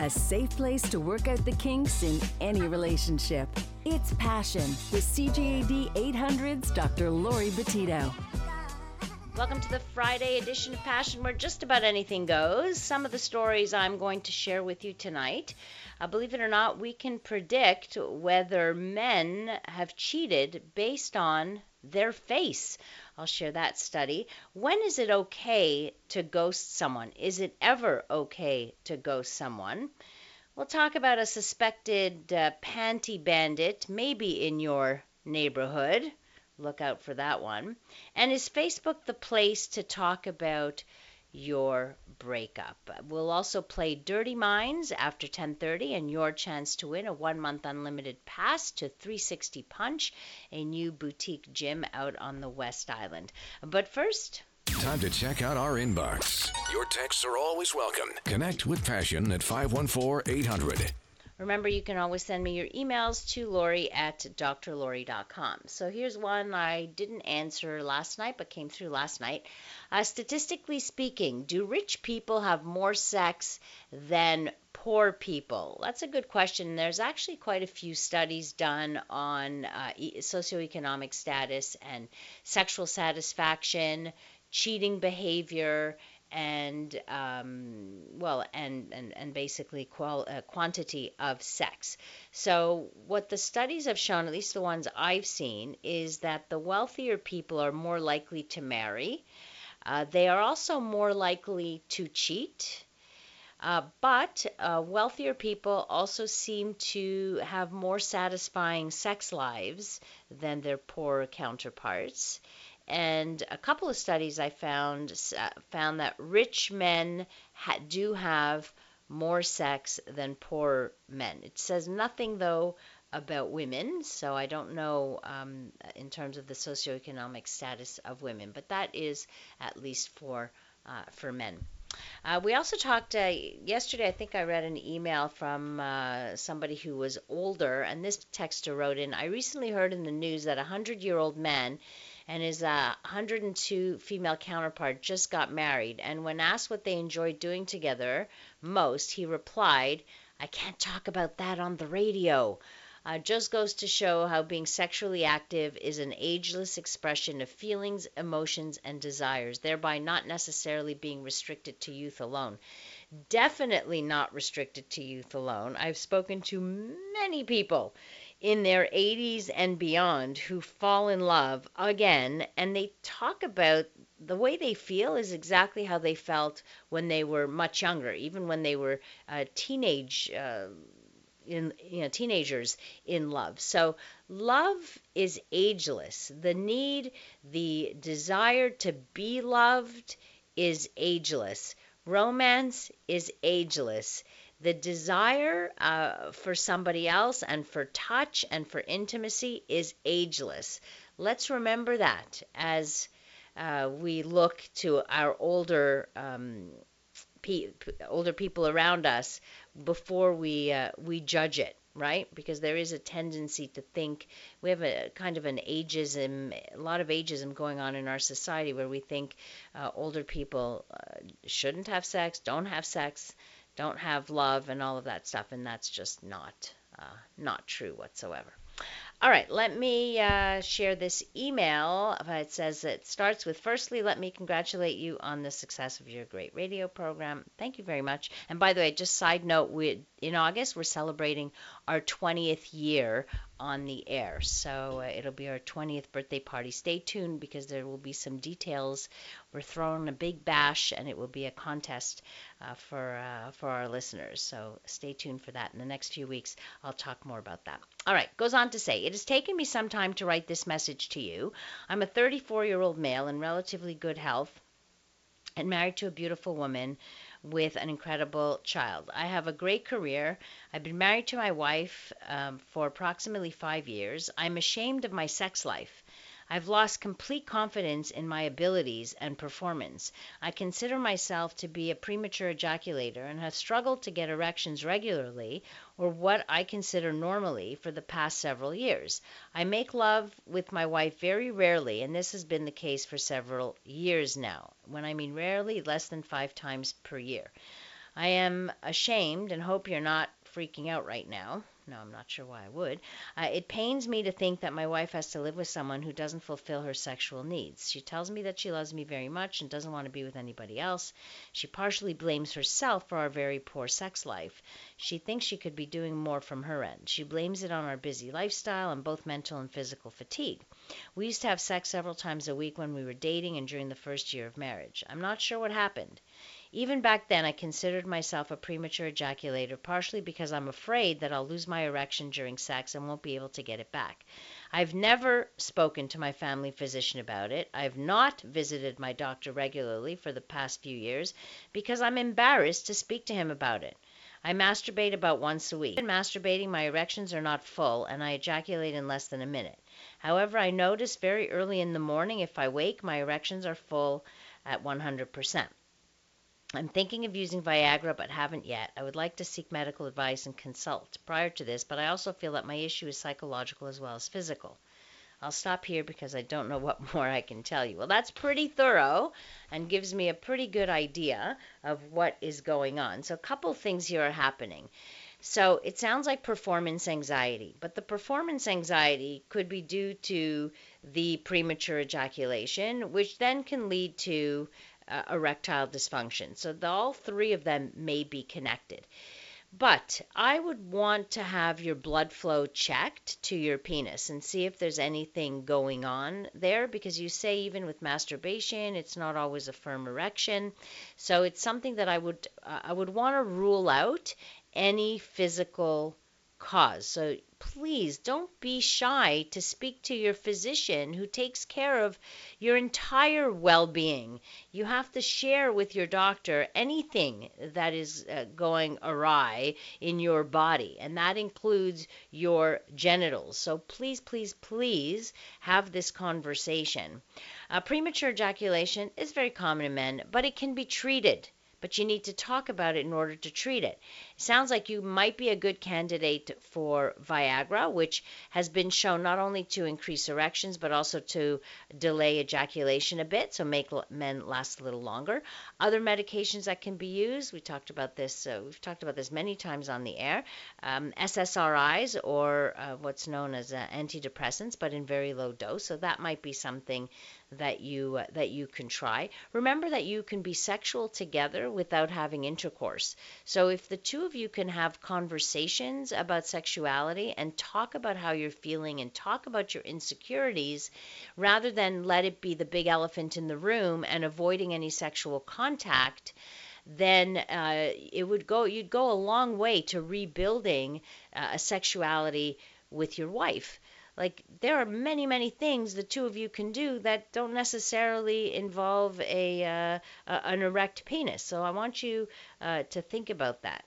a safe place to work out the kinks in any relationship. It's Passion with CJAD 800's Dr. Lori Betito. Welcome to the Friday edition of Passion, where just about anything goes. Some of the stories I'm going to share with you tonight. Uh, believe it or not, we can predict whether men have cheated based on their face. I'll share that study. When is it okay to ghost someone? Is it ever okay to ghost someone? We'll talk about a suspected uh, panty bandit, maybe in your neighborhood. Look out for that one. And is Facebook the place to talk about your breakup. We'll also play Dirty Minds after 10:30 and your chance to win a 1-month unlimited pass to 360 Punch, a new boutique gym out on the West Island. But first, Time to check out our inbox. Your texts are always welcome. Connect with Passion at 514 800. Remember, you can always send me your emails to Lori at drlaurie.com. So here's one I didn't answer last night, but came through last night. Uh, statistically speaking, do rich people have more sex than poor people? That's a good question. There's actually quite a few studies done on uh, socioeconomic status and sexual satisfaction, cheating behavior, and um, well and and, and basically qual- uh, quantity of sex. So what the studies have shown at least the ones i've seen is that the wealthier people are more likely to marry. Uh, they are also more likely to cheat. Uh, but uh, wealthier people also seem to have more satisfying sex lives than their poorer counterparts and a couple of studies I found uh, found that rich men ha- do have more sex than poor men. It says nothing though about women, so I don't know um, in terms of the socioeconomic status of women, but that is at least for uh, for men. Uh, we also talked uh, yesterday. I think I read an email from uh, somebody who was older, and this texter wrote in I recently heard in the news that a 100 year old man and his uh, 102 female counterpart just got married. And when asked what they enjoyed doing together most, he replied, I can't talk about that on the radio. Uh, just goes to show how being sexually active is an ageless expression of feelings, emotions, and desires, thereby not necessarily being restricted to youth alone. Definitely not restricted to youth alone. I've spoken to many people in their 80s and beyond who fall in love again and they talk about the way they feel is exactly how they felt when they were much younger even when they were uh, teenage uh, in you know teenagers in love. So love is ageless. The need the desire to be loved is ageless. Romance is ageless the desire uh, for somebody else and for touch and for intimacy is ageless. Let's remember that as uh, we look to our older um, pe- older people around us before we uh, we judge it right? Because there is a tendency to think we have a kind of an ageism, a lot of ageism going on in our society where we think uh, older people uh, shouldn't have sex, don't have sex, don't have love and all of that stuff, and that's just not uh, not true whatsoever. All right, let me uh, share this email. It says it starts with Firstly, let me congratulate you on the success of your great radio program. Thank you very much. And by the way, just side note, we, in August, we're celebrating our 20th year on the air. So uh, it'll be our 20th birthday party. Stay tuned because there will be some details. We're throwing a big bash, and it will be a contest uh, for uh, for our listeners. So stay tuned for that. In the next few weeks, I'll talk more about that. All right, goes on to say, it has taken me some time to write this message to you. I'm a 34 year old male in relatively good health and married to a beautiful woman with an incredible child. I have a great career. I've been married to my wife um, for approximately five years. I'm ashamed of my sex life. I've lost complete confidence in my abilities and performance. I consider myself to be a premature ejaculator and have struggled to get erections regularly or what I consider normally for the past several years. I make love with my wife very rarely, and this has been the case for several years now. When I mean rarely, less than five times per year. I am ashamed and hope you're not freaking out right now. No, I'm not sure why I would. Uh, it pains me to think that my wife has to live with someone who doesn't fulfill her sexual needs. She tells me that she loves me very much and doesn't want to be with anybody else. She partially blames herself for our very poor sex life. She thinks she could be doing more from her end. She blames it on our busy lifestyle and both mental and physical fatigue. We used to have sex several times a week when we were dating and during the first year of marriage. I'm not sure what happened. Even back then, I considered myself a premature ejaculator, partially because I'm afraid that I'll lose my erection during sex and won't be able to get it back. I've never spoken to my family physician about it. I've not visited my doctor regularly for the past few years because I'm embarrassed to speak to him about it. I masturbate about once a week. In masturbating, my erections are not full and I ejaculate in less than a minute. However, I notice very early in the morning if I wake, my erections are full at 100%. I'm thinking of using Viagra but haven't yet. I would like to seek medical advice and consult prior to this, but I also feel that my issue is psychological as well as physical. I'll stop here because I don't know what more I can tell you. Well, that's pretty thorough and gives me a pretty good idea of what is going on. So, a couple things here are happening. So, it sounds like performance anxiety, but the performance anxiety could be due to the premature ejaculation, which then can lead to uh, erectile dysfunction. So the, all three of them may be connected. But I would want to have your blood flow checked to your penis and see if there's anything going on there because you say even with masturbation it's not always a firm erection. So it's something that I would uh, I would want to rule out any physical cause. So please don't be shy to speak to your physician who takes care of your entire well being. You have to share with your doctor anything that is uh, going awry in your body, and that includes your genitals. So please, please, please have this conversation. Uh, premature ejaculation is very common in men, but it can be treated but you need to talk about it in order to treat it. Sounds like you might be a good candidate for Viagra, which has been shown not only to increase erections but also to delay ejaculation a bit, so make men last a little longer. Other medications that can be used, we talked about this. Uh, we've talked about this many times on the air. Um, SSRIs or uh, what's known as uh, antidepressants, but in very low dose. So that might be something that you uh, that you can try. Remember that you can be sexual together without having intercourse. So if the two of you can have conversations about sexuality and talk about how you're feeling and talk about your insecurities rather than let it be the big elephant in the room and avoiding any sexual contact, then uh, it would go you'd go a long way to rebuilding uh, a sexuality with your wife. Like there are many many things the two of you can do that don't necessarily involve a, uh, an erect penis. So i want you uh, to think about that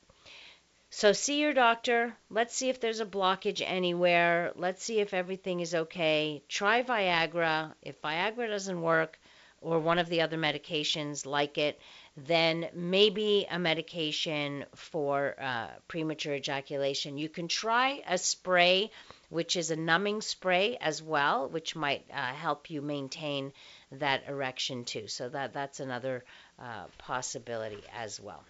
so see your doctor let's see if there's a blockage anywhere let's see if everything is okay try viagra if viagra doesn't work or one of the other medications like it then maybe a medication for uh, premature ejaculation. You can try a spray which is a numbing spray as well, which might uh, help you maintain that erection too. So that that's another uh, possibility as well.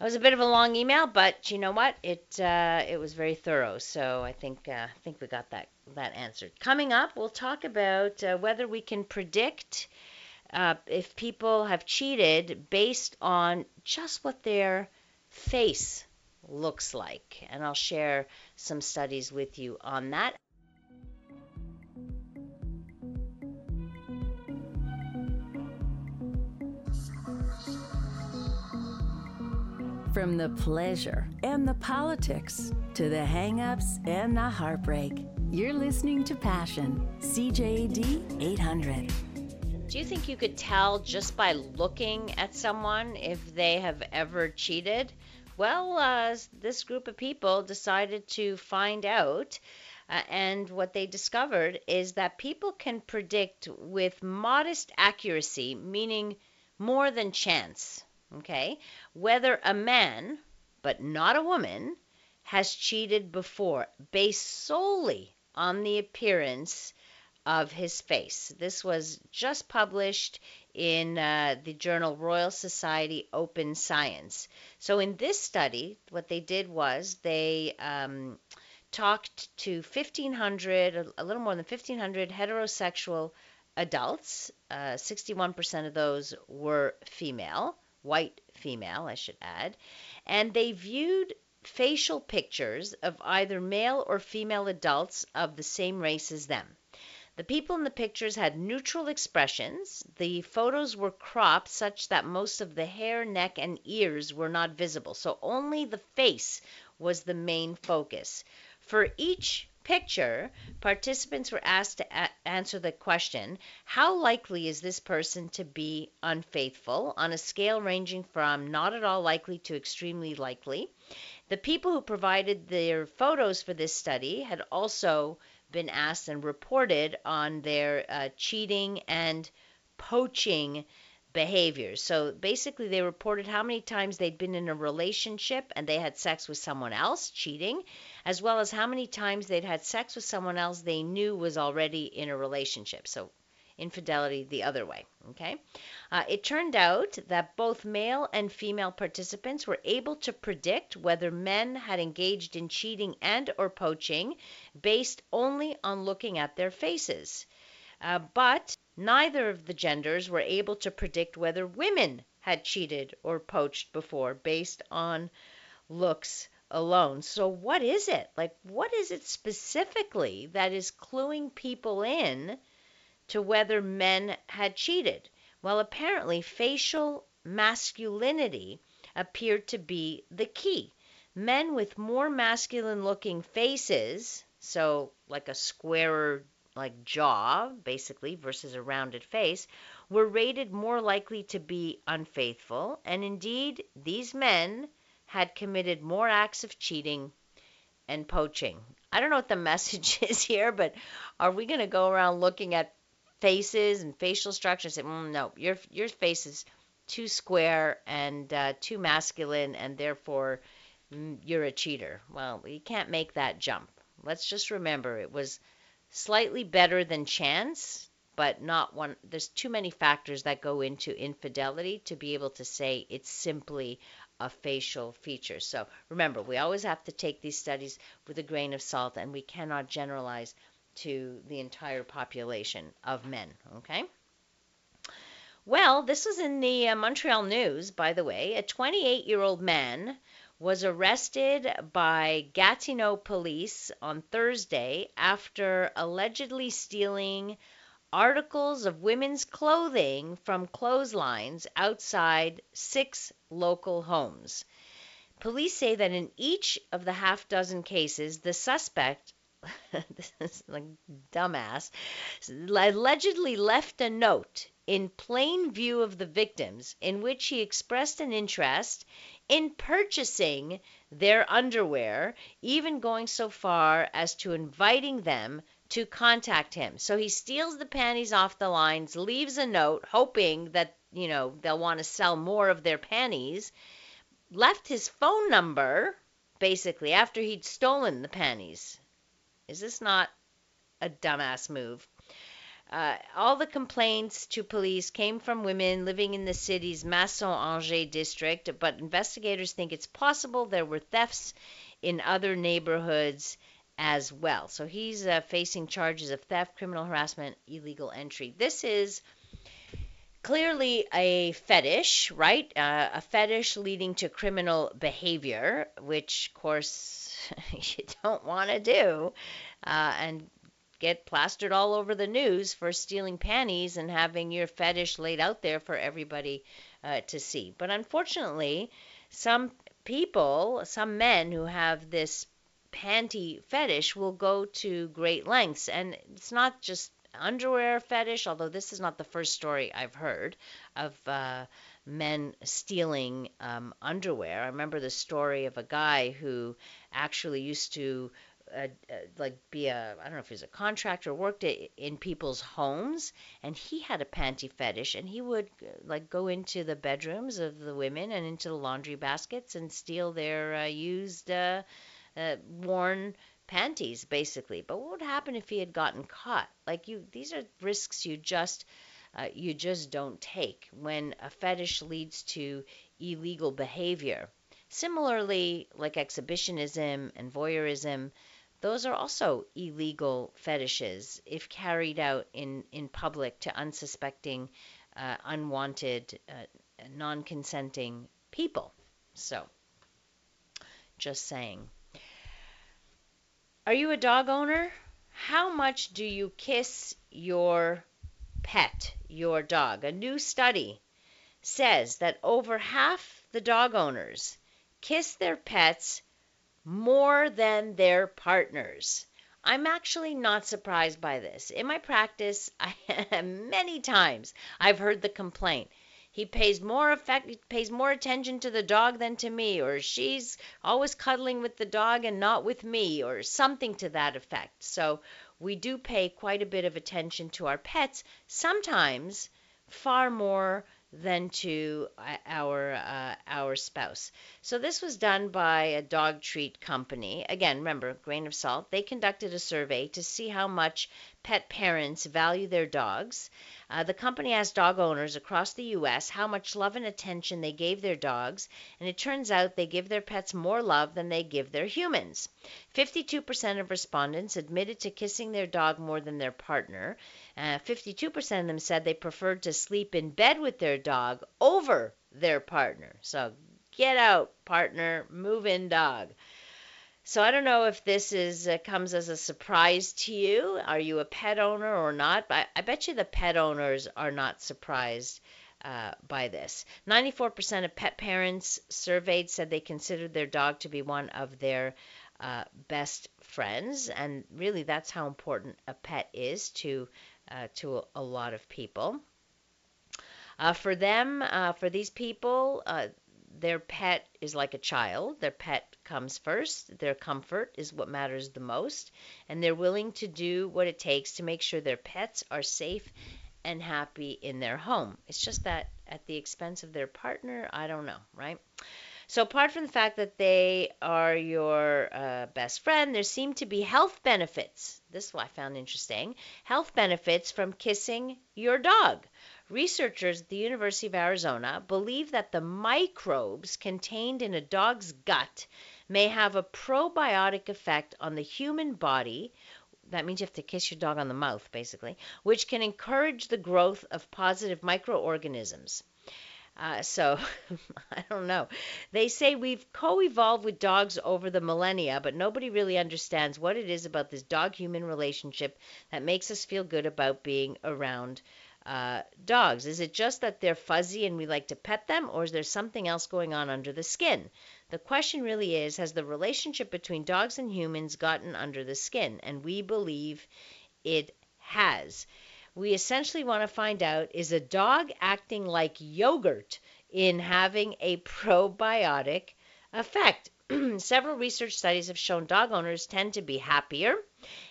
It was a bit of a long email, but you know what? It uh, it was very thorough, so I think uh, I think we got that that answered. Coming up, we'll talk about uh, whether we can predict uh, if people have cheated based on just what their face looks like. And I'll share some studies with you on that. From the pleasure and the politics to the hangups and the heartbreak, you're listening to Passion, CJAD 800. Do you think you could tell just by looking at someone if they have ever cheated? Well, uh, this group of people decided to find out. Uh, and what they discovered is that people can predict with modest accuracy, meaning more than chance, okay, whether a man, but not a woman, has cheated before based solely on the appearance of his face. This was just published in uh, the journal Royal Society Open Science. So, in this study, what they did was they um, talked to 1,500, a little more than 1,500 heterosexual adults. Uh, 61% of those were female, white female, I should add. And they viewed facial pictures of either male or female adults of the same race as them. The people in the pictures had neutral expressions. The photos were cropped such that most of the hair, neck, and ears were not visible. So only the face was the main focus. For each picture, participants were asked to a- answer the question How likely is this person to be unfaithful? on a scale ranging from not at all likely to extremely likely. The people who provided their photos for this study had also been asked and reported on their uh, cheating and poaching behaviors. So basically, they reported how many times they'd been in a relationship and they had sex with someone else, cheating, as well as how many times they'd had sex with someone else they knew was already in a relationship. So infidelity the other way. Okay. Uh, it turned out that both male and female participants were able to predict whether men had engaged in cheating and or poaching based only on looking at their faces. Uh, but neither of the genders were able to predict whether women had cheated or poached before based on looks alone. So, what is it? Like, what is it specifically that is cluing people in to whether men had cheated? Well, apparently, facial masculinity appeared to be the key. Men with more masculine looking faces, so like a squarer like jaw, basically, versus a rounded face, were rated more likely to be unfaithful, and indeed, these men had committed more acts of cheating and poaching. I don't know what the message is here, but are we going to go around looking at faces and facial structure and say, mm, no, your your face is too square and uh, too masculine, and therefore mm, you're a cheater. Well, you can't make that jump. Let's just remember it was slightly better than chance, but not one. There's too many factors that go into infidelity to be able to say it's simply a facial feature. So remember, we always have to take these studies with a grain of salt, and we cannot generalize to the entire population of men. Okay? Well, this was in the uh, Montreal News, by the way. A 28 year old man was arrested by Gatineau police on Thursday after allegedly stealing articles of women's clothing from clotheslines outside six local homes. Police say that in each of the half dozen cases, the suspect this is like dumbass, allegedly left a note in plain view of the victims in which he expressed an interest in purchasing their underwear, even going so far as to inviting them to contact him. So he steals the panties off the lines, leaves a note, hoping that, you know, they'll want to sell more of their panties, left his phone number, basically, after he'd stolen the panties. Is this not a dumbass move? Uh, all the complaints to police came from women living in the city's Masson-Angers district, but investigators think it's possible there were thefts in other neighborhoods as well. So he's uh, facing charges of theft, criminal harassment, illegal entry. This is clearly a fetish, right? Uh, a fetish leading to criminal behavior, which, of course, you don't want to do. Uh, and get plastered all over the news for stealing panties and having your fetish laid out there for everybody uh, to see. But unfortunately, some people, some men who have this panty fetish will go to great lengths. And it's not just underwear fetish, although this is not the first story I've heard of uh, men stealing um, underwear. I remember the story of a guy who actually used to uh, uh, like be a I don't know if he was a contractor worked in people's homes and he had a panty fetish and he would uh, like go into the bedrooms of the women and into the laundry baskets and steal their used worn panties, basically. But what would happen if he had gotten caught? Like you, these are risks you just uh, you just don't take when a fetish leads to illegal behavior. Similarly, like exhibitionism and voyeurism, those are also illegal fetishes if carried out in, in public to unsuspecting, uh, unwanted, uh, non consenting people. So, just saying. Are you a dog owner? How much do you kiss your pet, your dog? A new study says that over half the dog owners kiss their pets more than their partners. I'm actually not surprised by this. In my practice, I, many times I've heard the complaint he pays more effect pays more attention to the dog than to me or she's always cuddling with the dog and not with me or something to that effect so we do pay quite a bit of attention to our pets sometimes far more than to uh, our uh, our spouse. So this was done by a dog treat company. Again, remember, grain of salt. They conducted a survey to see how much pet parents value their dogs. Uh, the company asked dog owners across the U.S. how much love and attention they gave their dogs, and it turns out they give their pets more love than they give their humans. 52% of respondents admitted to kissing their dog more than their partner. Uh, 52% of them said they preferred to sleep in bed with their dog over their partner. So get out, partner, move in, dog. So I don't know if this is uh, comes as a surprise to you. Are you a pet owner or not? I, I bet you the pet owners are not surprised uh, by this. 94% of pet parents surveyed said they considered their dog to be one of their uh, best friends, and really that's how important a pet is to uh, to a, lot of people. Uh, for them, uh, for these people, their pet is like a child. Their pet comes first. Their comfort is what matters the most. And they're willing to do what it takes to make sure their pets are safe and happy in their home. It's just that at the expense of their partner, I don't know, right? So, apart from the fact that they are your uh, best friend, there seem to be health benefits. This is what I found interesting health benefits from kissing your dog. Researchers at the University of Arizona believe that the microbes contained in a dog's gut may have a probiotic effect on the human body. That means you have to kiss your dog on the mouth, basically, which can encourage the growth of positive microorganisms. Uh, so, I don't know. They say we've co evolved with dogs over the millennia, but nobody really understands what it is about this dog human relationship that makes us feel good about being around uh, dogs? Is it just that they're fuzzy and we like to pet them, or is there something else going on under the skin? The question really is Has the relationship between dogs and humans gotten under the skin? And we believe it has. We essentially want to find out is a dog acting like yogurt in having a probiotic effect? Several research studies have shown dog owners tend to be happier,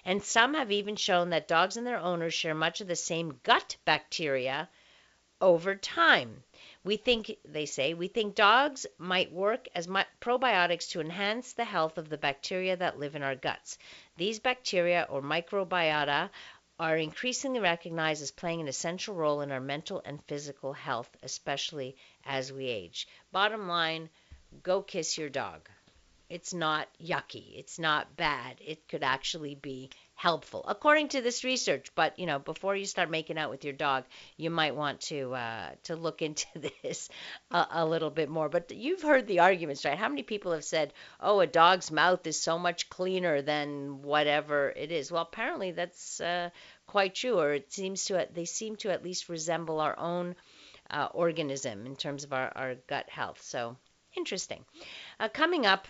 and some have even shown that dogs and their owners share much of the same gut bacteria over time. We think, they say, we think dogs might work as probiotics to enhance the health of the bacteria that live in our guts. These bacteria or microbiota are increasingly recognized as playing an essential role in our mental and physical health, especially as we age. Bottom line, go kiss your dog it's not yucky. It's not bad. It could actually be helpful, according to this research. But you know, before you start making out with your dog, you might want to uh, to look into this a, a little bit more. But you've heard the arguments, right? How many people have said, "Oh, a dog's mouth is so much cleaner than whatever it is"? Well, apparently that's uh, quite true, or it seems to they seem to at least resemble our own uh, organism in terms of our, our gut health. So interesting. Uh, coming up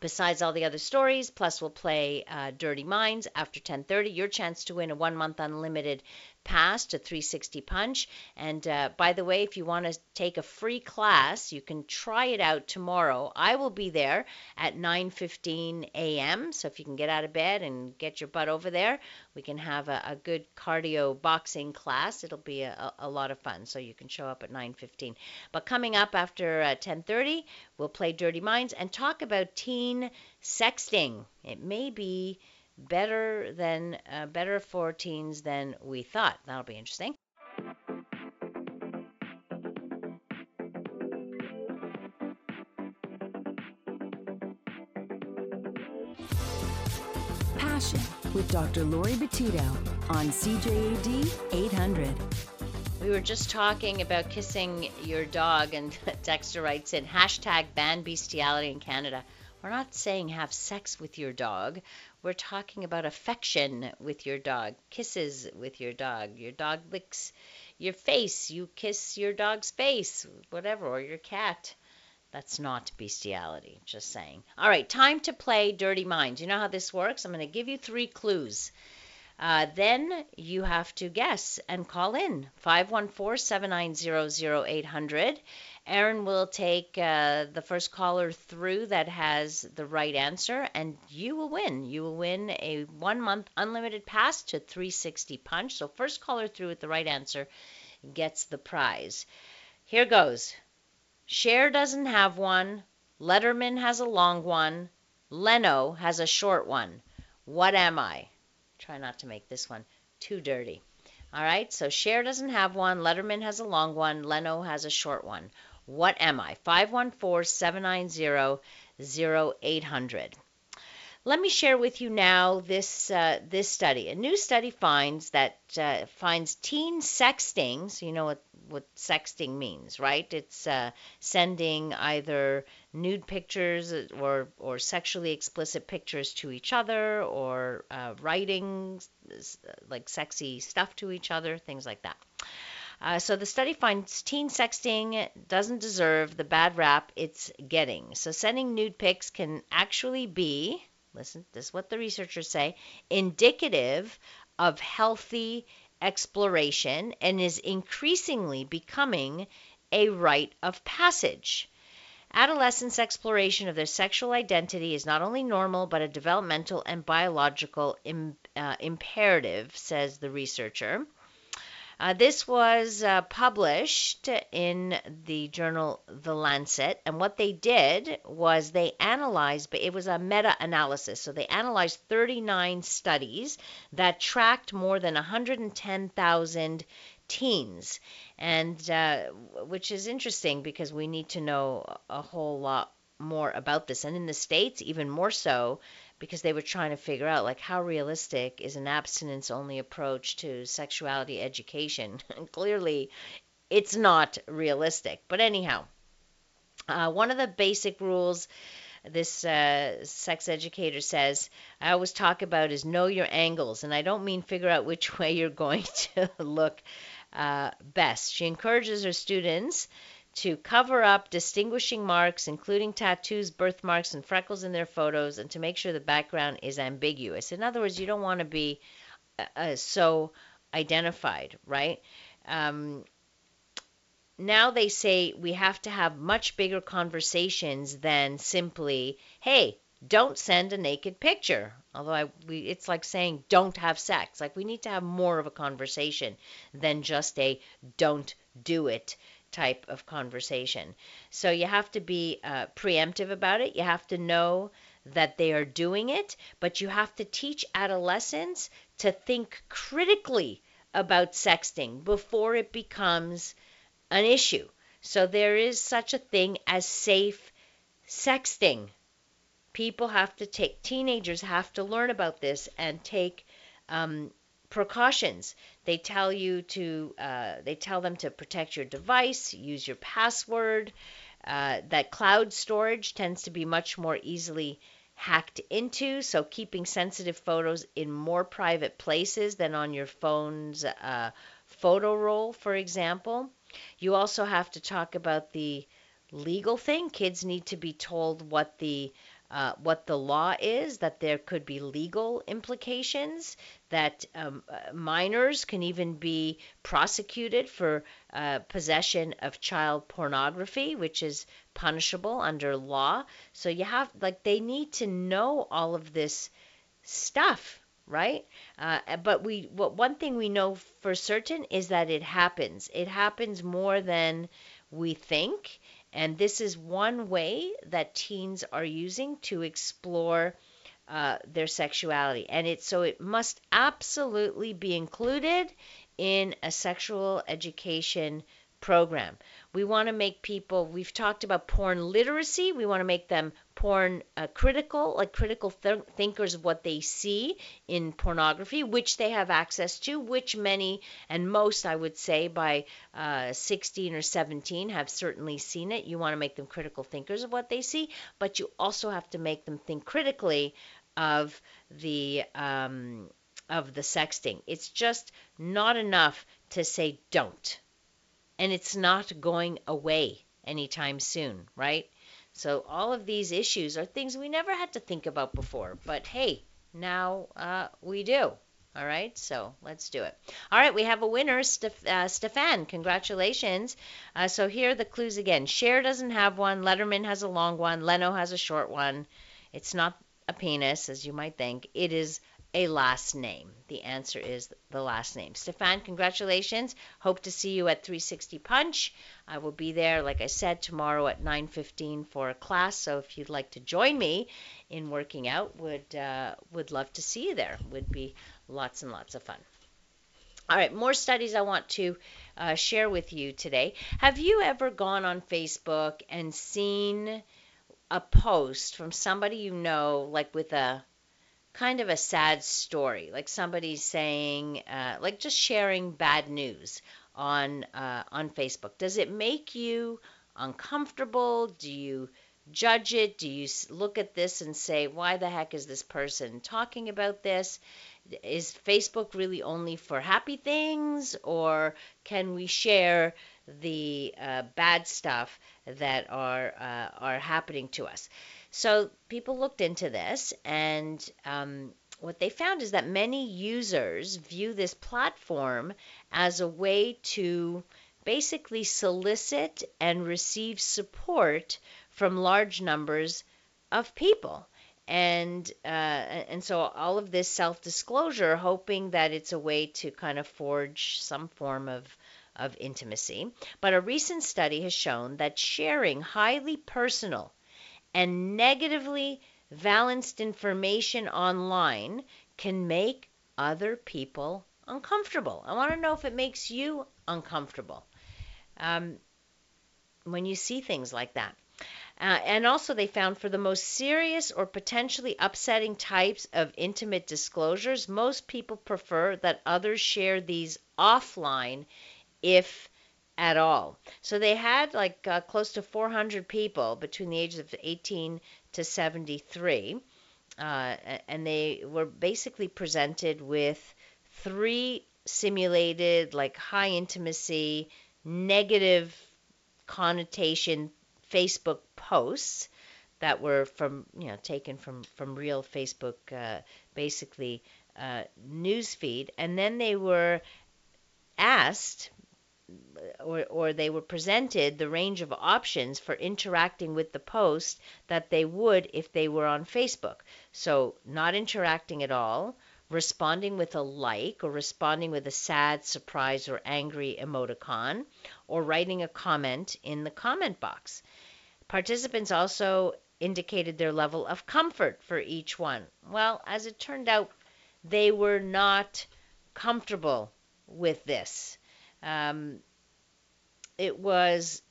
besides all the other stories plus we'll play uh, dirty minds after 10.30 your chance to win a one month unlimited pass to 360 Punch. And uh, by the way, if you want to take a free class, you can try it out tomorrow. I will be there at 9:15 a.m. So if you can get out of bed and get your butt over there, we can have a, a good cardio boxing class. It'll be a, a, lot of fun. So you can show up at 9:15. But coming up after uh, 10:30, we'll play Dirty Minds and talk about teen sexting. It may be better than uh, better for teens than we thought. That'll be interesting. Passion with Dr. Lori Betito on CJAD 800. We were just talking about kissing your dog, and Dexter writes in hashtag ban bestiality in Canada. We're not saying have sex with your dog. We're talking about affection with your dog, kisses with your dog. Your dog licks your face, you kiss your dog's face, whatever, or your cat. That's not bestiality, just saying. All right, time to play Dirty Minds. You know how this works? I'm going to give you three clues. Uh, then you have to guess and call in 514 790 0800 Aaron will take uh, the first caller through that has the right answer, and you will win. You will win a one month unlimited pass to 360 Punch. So, first caller through with the right answer gets the prize. Here goes Cher doesn't have one, Letterman has a long one, Leno has a short one. What am I? Try not to make this one too dirty. All right, so Cher doesn't have one, Letterman has a long one, Leno has a short one. What am I? 514 790 0800. Let me share with you now this uh, this study. A new study finds that uh, finds teen sexting. So you know what what sexting means, right? It's uh, sending either nude pictures or or sexually explicit pictures to each other, or uh, writing like sexy stuff to each other, things like that. Uh, so the study finds teen sexting doesn't deserve the bad rap it's getting. So sending nude pics can actually be, listen, this is what the researchers say, indicative of healthy exploration and is increasingly becoming a rite of passage. Adolescents' exploration of their sexual identity is not only normal but a developmental and biological Im- uh, imperative, says the researcher. Uh, this was uh, published in the journal The Lancet, and what they did was they analyzed, but it was a meta analysis. So they analyzed 39 studies that tracked more than 110,000 teens, and uh, which is interesting because we need to know a whole lot more about this. And in the States, even more so, because they were trying to figure out like how realistic is an abstinence only approach to sexuality education clearly it's not realistic but anyhow uh, one of the basic rules this uh, sex educator says I always talk about is know your angles, and I don't mean figure out which way you're going to look uh, best. She encourages her students to cover up distinguishing marks, including tattoos, birthmarks, and freckles in their photos, and to make sure the background is ambiguous. In other words, you don't want to be uh, uh, so identified, right? Um, now they say we have to have much bigger conversations than simply, hey, don't send a naked picture. Although I, we, it's like saying don't have sex. Like we need to have more of a conversation than just a don't do it type of conversation. So you have to be uh, preemptive about it. You have to know that they are doing it, but you have to teach adolescents to think critically about sexting before it becomes an issue. So there is such a thing as safe sexting. People have to take, teenagers have to learn about this and take um, precautions. They tell you to, uh, they tell them to protect your device, use your password. Uh, that cloud storage tends to be much more easily hacked into, so keeping sensitive photos in more private places than on your phone's uh, photo roll, for example. You also have to talk about the legal thing. Kids need to be told what the uh, what the law is, that there could be legal implications, that um, uh, minors can even be prosecuted for uh, possession of child pornography, which is punishable under law. So you have, like, they need to know all of this stuff right? Uh, but we, what one thing we know for certain is that it happens. It happens more than we think, and this is one way that teens are using to explore uh, their sexuality. And it so it must absolutely be included in a sexual education program. We want to make people, we've talked about porn literacy, we want to make them porn uh, critical, like critical th- thinkers of what they see in pornography, which they have access to, which many and most, I would say, by uh, 16 or 17 have certainly seen it. You want to make them critical thinkers of what they see, but you also have to make them think critically of the um, of the sexting. It's just not enough to say don't and it's not going away anytime soon, right? So all of these issues are things we never had to think about before, but hey, now uh, we do. All right, so let's do it. All right, we have a winner, Steph- uh, Stefan. Congratulations. Uh, so here are the clues again. Cher doesn't have one. Letterman has a long one. Leno has a short one. It's not a penis, as you might think. It is a last name? The answer is the last name. Stefan, congratulations. Hope to see you at 360 Punch. I will be there, like I said, tomorrow at 9:15 for a class. So if you'd like to join me in working out, would uh, would love to see you there. Would be lots and lots of fun. All right, more studies I want to uh, share with you today. Have you ever gone on Facebook and seen a post from somebody you know, like with a kind of a sad story, like somebody saying, uh, like just sharing bad news on uh, on Facebook. Does it make you uncomfortable? Do you judge it? Do you look at this and say, why the heck is this person talking about this? Is Facebook really only for happy things, or can we share the uh, bad stuff that are uh, are happening to us? So people looked into this, and um, what they found is that many users view this platform as a way to basically solicit and receive support from large numbers of people. And uh, and so all of this self-disclosure, hoping that it's a way to kind of forge some form of of intimacy. But a recent study has shown that sharing highly personal and negatively valenced information online can make other people uncomfortable. I want to know if it makes you uncomfortable um, when you see things like that. Uh, and also, they found for the most serious or potentially upsetting types of intimate disclosures, most people prefer that others share these offline if at all. So they had like uh, close to 400 people between the ages of 18 to 73, uh, and they were basically presented with three simulated, like high intimacy, negative connotation Facebook posts that were from you know taken from from real Facebook, uh, basically uh, news feed, and then they were asked or, or they were presented the range of options for interacting with the post that they would if they were on Facebook. So, not interacting at all, responding with a like, or responding with a sad, surprised, or angry emoticon, or writing a comment in the comment box. Participants also indicated their level of comfort for each one. Well, as it turned out, they were not comfortable with this. Um, it was,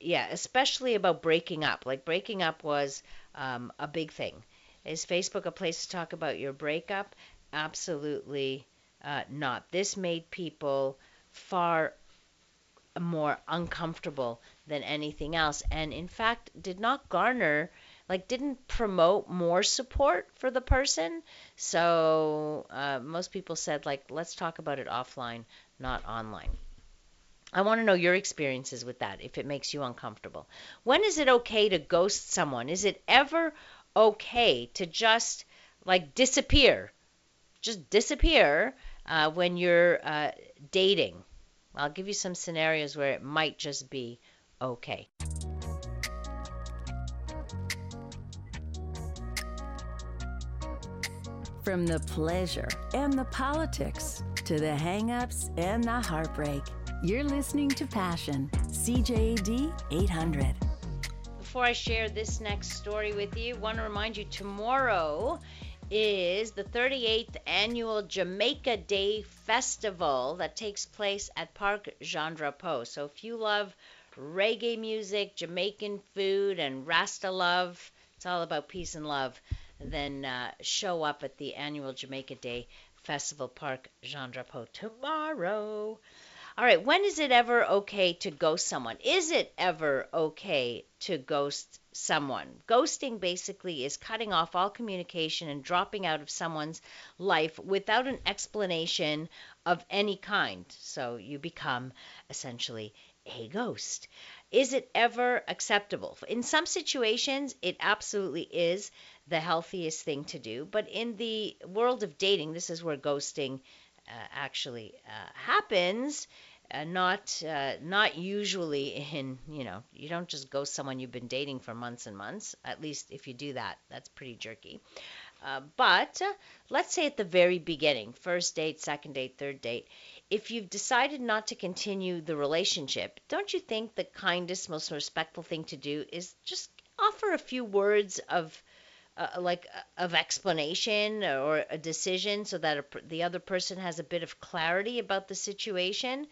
yeah, especially about breaking up. Like breaking up was um, a big thing. Is Facebook a place to talk about your breakup? Absolutely uh, not. This made people far more uncomfortable than anything else, and in fact, did not garner like didn't promote more support for the person. So uh, most people said like let's talk about it offline, not online. I want to know your experiences with that if it makes you uncomfortable. When is it okay to ghost someone? Is it ever okay to just like disappear? Just disappear uh, when you're uh, dating. I'll give you some scenarios where it might just be okay. From the pleasure and the politics to the hangups and the heartbreak, you're listening to Passion, CJAD 800. Before I share this next story with you, I want to remind you tomorrow is the 38th annual Jamaica Day Festival that takes place at Parc Jean Drapeau. So if you love reggae music, Jamaican food, and Rasta love, it's all about peace and love then uh, show up at the annual Jamaica Day Festival Park Jean Drapeau tomorrow. All right, when is it ever okay to ghost someone? Is it ever okay to ghost someone? Ghosting basically is cutting off all communication and dropping out of someone's life without an explanation of any kind. So you become essentially a ghost. Is it ever acceptable? In some situations, it absolutely is the healthiest thing to do. But in the world of dating, this is where ghosting uh, actually uh, happens. Uh, not uh, not usually in you know you don't just ghost someone you've been dating for months and months. At least if you do that, that's pretty jerky. Uh, but uh, let's say at the very beginning, first date, second date, third date, if you've decided not to continue the relationship, don't you think the kindest, most respectful thing to do is just offer a few words of uh, like of explanation or a decision so that a, the other person has a bit of clarity about the situation.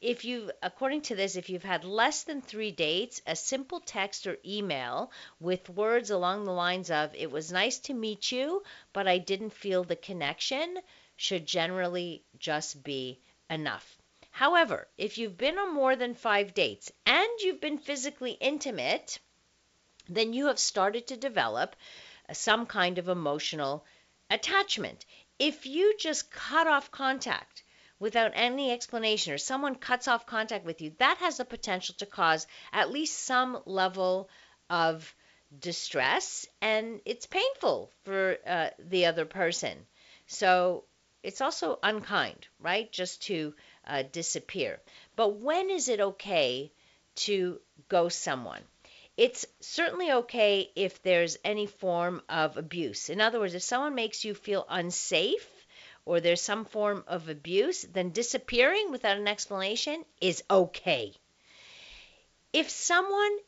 If you, according to this, if you've had less than three dates, a simple text or email with words along the lines of, It was nice to meet you, but I didn't feel the connection, should generally just be enough. However, if you've been on more than five dates and you've been physically intimate, then you have started to develop some kind of emotional attachment. If you just cut off contact without any explanation or someone cuts off contact with you, that has the potential to cause at least some level of distress and it's painful for uh, the other person. So it's also unkind, right? Just to uh, disappear. But when is it okay to ghost someone? It's certainly okay if there's any form of abuse. In other words, if someone makes you feel unsafe or there's some form of abuse, then disappearing without an explanation is okay. If someone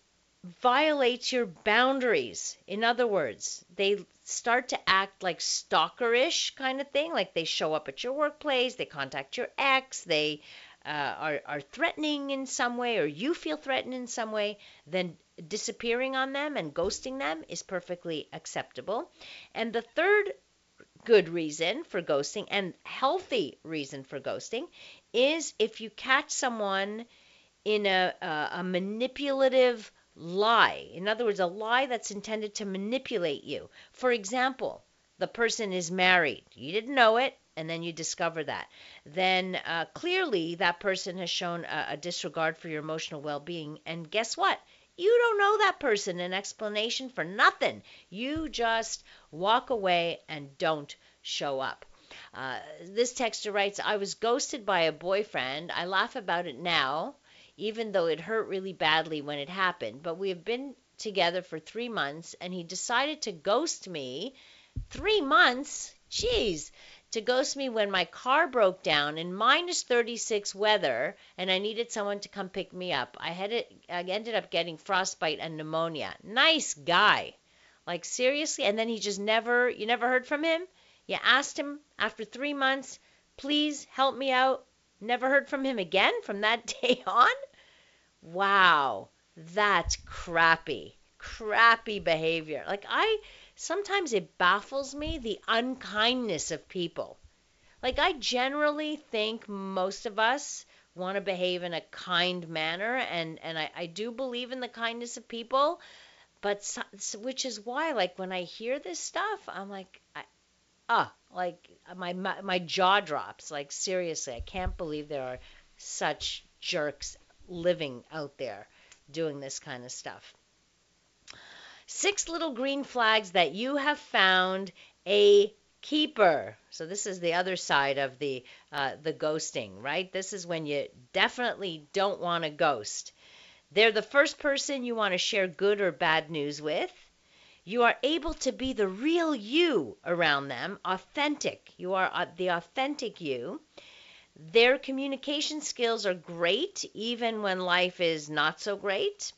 violates your boundaries, in other words, they start to act like stalkerish kind of thing, like they show up at your workplace, they contact your ex, they uh, are, are threatening in some way, or you feel threatened in some way, then disappearing on them and ghosting them is perfectly acceptable. And the third good reason for ghosting and healthy reason for ghosting is if you catch someone in a, a, a manipulative lie. In other words, a lie that's intended to manipulate you. For example, the person is married. You didn't know it, and then you discover that. Then uh, clearly that person has shown a, a disregard for your emotional well being. And guess what? You don't know that person an explanation for nothing. You just walk away and don't show up. Uh, this texter writes, I was ghosted by a boyfriend. I laugh about it now, even though it hurt really badly when it happened. But we have been together for three months, and he decided to ghost me. Three months? Jeez to ghost me when my car broke down in minus 36 weather and I needed someone to come pick me up. I had it, I ended up getting frostbite and pneumonia. Nice guy. Like seriously, and then he just never you never heard from him? You asked him after 3 months, "Please help me out." Never heard from him again from that day on? Wow. That's crappy. Crappy behavior. Like I sometimes it baffles me the unkindness of people. Like, I generally think most of us want to behave in a kind manner, and, and I, I do believe in the kindness of people, but so, which is why, like, when I hear this stuff, I'm like, I, ah, like, my, my, my jaw drops. Like, seriously, I can't believe there are such jerks living out there doing this kind of stuff. Six little green flags that you have found a keeper. So this is the other side of the uh, the ghosting, right? This is when you definitely don't want to ghost. They're the first person you want to share good or bad news with. You are able to be the real you around them, authentic. You are uh, the authentic you. Their communication skills are great, even when life is not so great.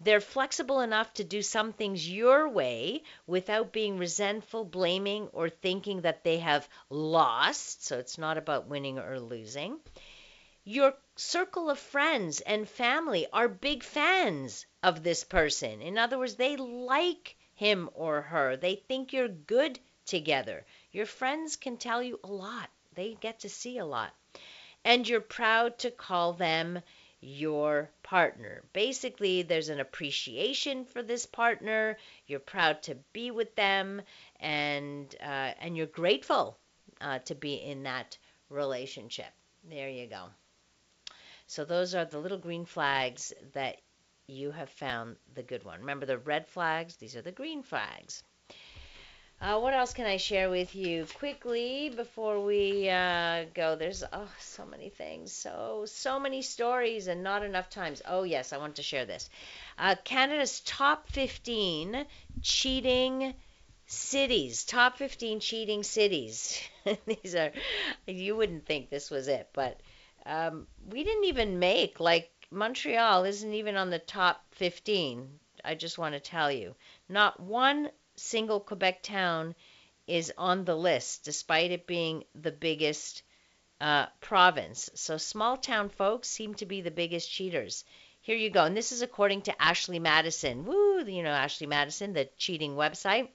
They're flexible enough to do some things your way without being resentful, blaming, or thinking that they have lost. So it's not about winning or losing. Your circle of friends and family are big fans of this person. In other words, they like him or her, they think you're good together. Your friends can tell you a lot, they get to see a lot. And you're proud to call them your partner. Basically, there's an appreciation for this partner. You're proud to be with them, and uh, and you're grateful uh, to be in that relationship. There you go. So those are the little green flags that you have found the good one. Remember the red flags? These are the green flags. Uh, what else can I share with you quickly before we uh, go? There's oh, so many things, so so many stories, and not enough times. Oh yes, I want to share this. Uh, Canada's top 15 cheating cities. Top 15 cheating cities. These are you wouldn't think this was it, but um, we didn't even make like Montreal isn't even on the top 15. I just want to tell you, not one single Quebec town is on the list, despite it being the biggest uh, province. So small town folks seem to be the biggest cheaters. Here you go. And this is according to Ashley Madison. Woo, you know Ashley Madison, the cheating website.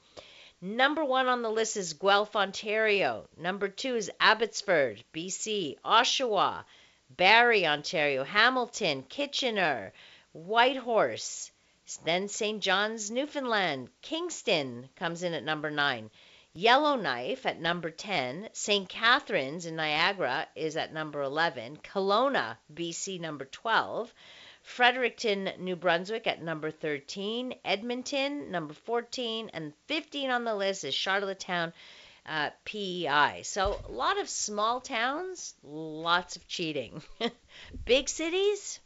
Number one on the list is Guelph, Ontario. Number two is Abbotsford, BC, Oshawa, Barrie, Ontario, Hamilton, Kitchener, Whitehorse, then St. John's, Newfoundland. Kingston comes in at number nine. Yellowknife at number 10. St. Catharines in Niagara is at number 11. Kelowna, BC, number 12. Fredericton, New Brunswick at number 13. Edmonton, number 14. And 15 on the list is Charlottetown, uh, PEI. So a lot of small towns, lots of cheating. Big cities,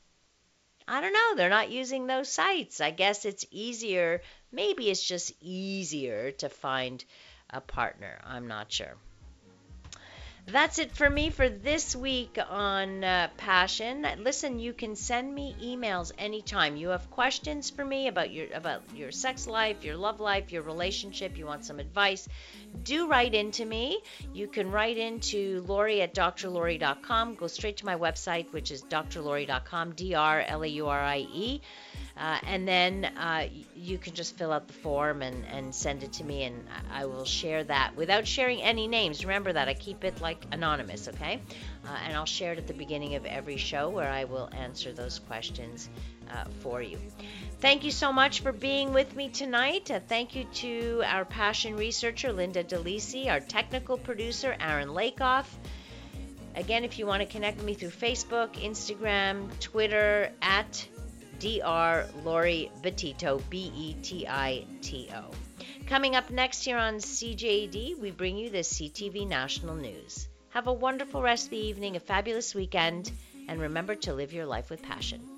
I don't know. They're not using those sites. I guess it's easier. Maybe it's just easier to find a partner. I'm not sure. That's it for me for this week on uh, Passion. Listen, you can send me emails anytime. You have questions for me about your about your sex life, your love life, your relationship. You want some advice? Do write into me. You can write into Laurie at drlaurie.com. Go straight to my website, which is drlaurie.com. D R L A U R I E. Uh, and then uh, you can just fill out the form and, and send it to me, and I will share that without sharing any names. Remember that I keep it like anonymous, okay? Uh, and I'll share it at the beginning of every show where I will answer those questions uh, for you. Thank you so much for being with me tonight. Uh, thank you to our passion researcher, Linda DeLisi, our technical producer, Aaron Lakoff. Again, if you want to connect with me through Facebook, Instagram, Twitter, at Dr. Laurie Betito, B E T I T O. Coming up next here on CJAD, we bring you the CTV National News. Have a wonderful rest of the evening, a fabulous weekend, and remember to live your life with passion.